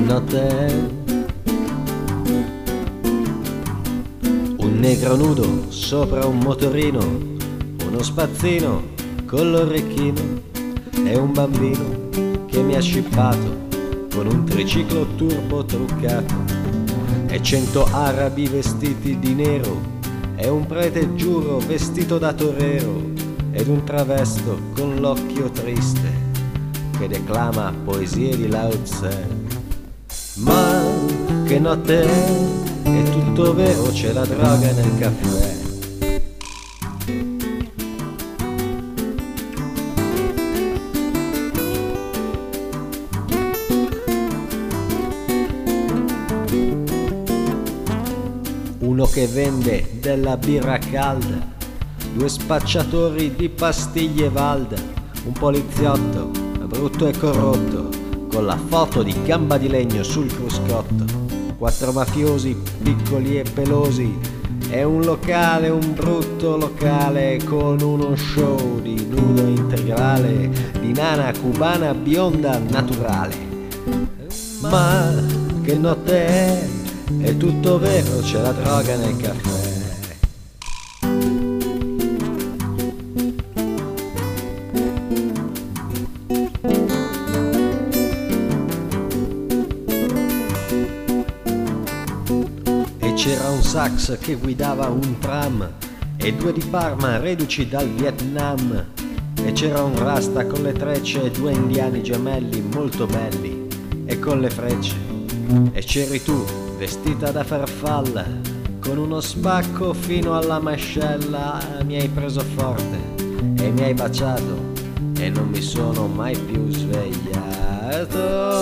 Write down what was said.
notte Un negro nudo sopra un motorino, uno spazzino con l'orecchino e un bambino che mi ha scippato con un triciclo turbo truccato e cento arabi vestiti di nero e un prete giuro vestito da torero ed un travesto con l'occhio triste che declama poesie di Lao Tse. Ma che notte è? È tutto vero, c'è la droga nel caffè. Uno che vende della birra calda, due spacciatori di pastiglie Valda, un poliziotto brutto e corrotto, con la foto di gamba di legno sul cruscotto, quattro mafiosi piccoli e pelosi, e un locale, un brutto locale con uno show di nudo integrale, di nana cubana bionda naturale. Ma che notte è? È tutto vero, c'è la droga nel caffè. C'era un sax che guidava un tram e due di Parma reduci dal Vietnam. E c'era un rasta con le trecce e due indiani gemelli molto belli e con le frecce. E c'eri tu, vestita da farfalla, con uno spacco fino alla mascella. Mi hai preso forte e mi hai baciato e non mi sono mai più svegliato.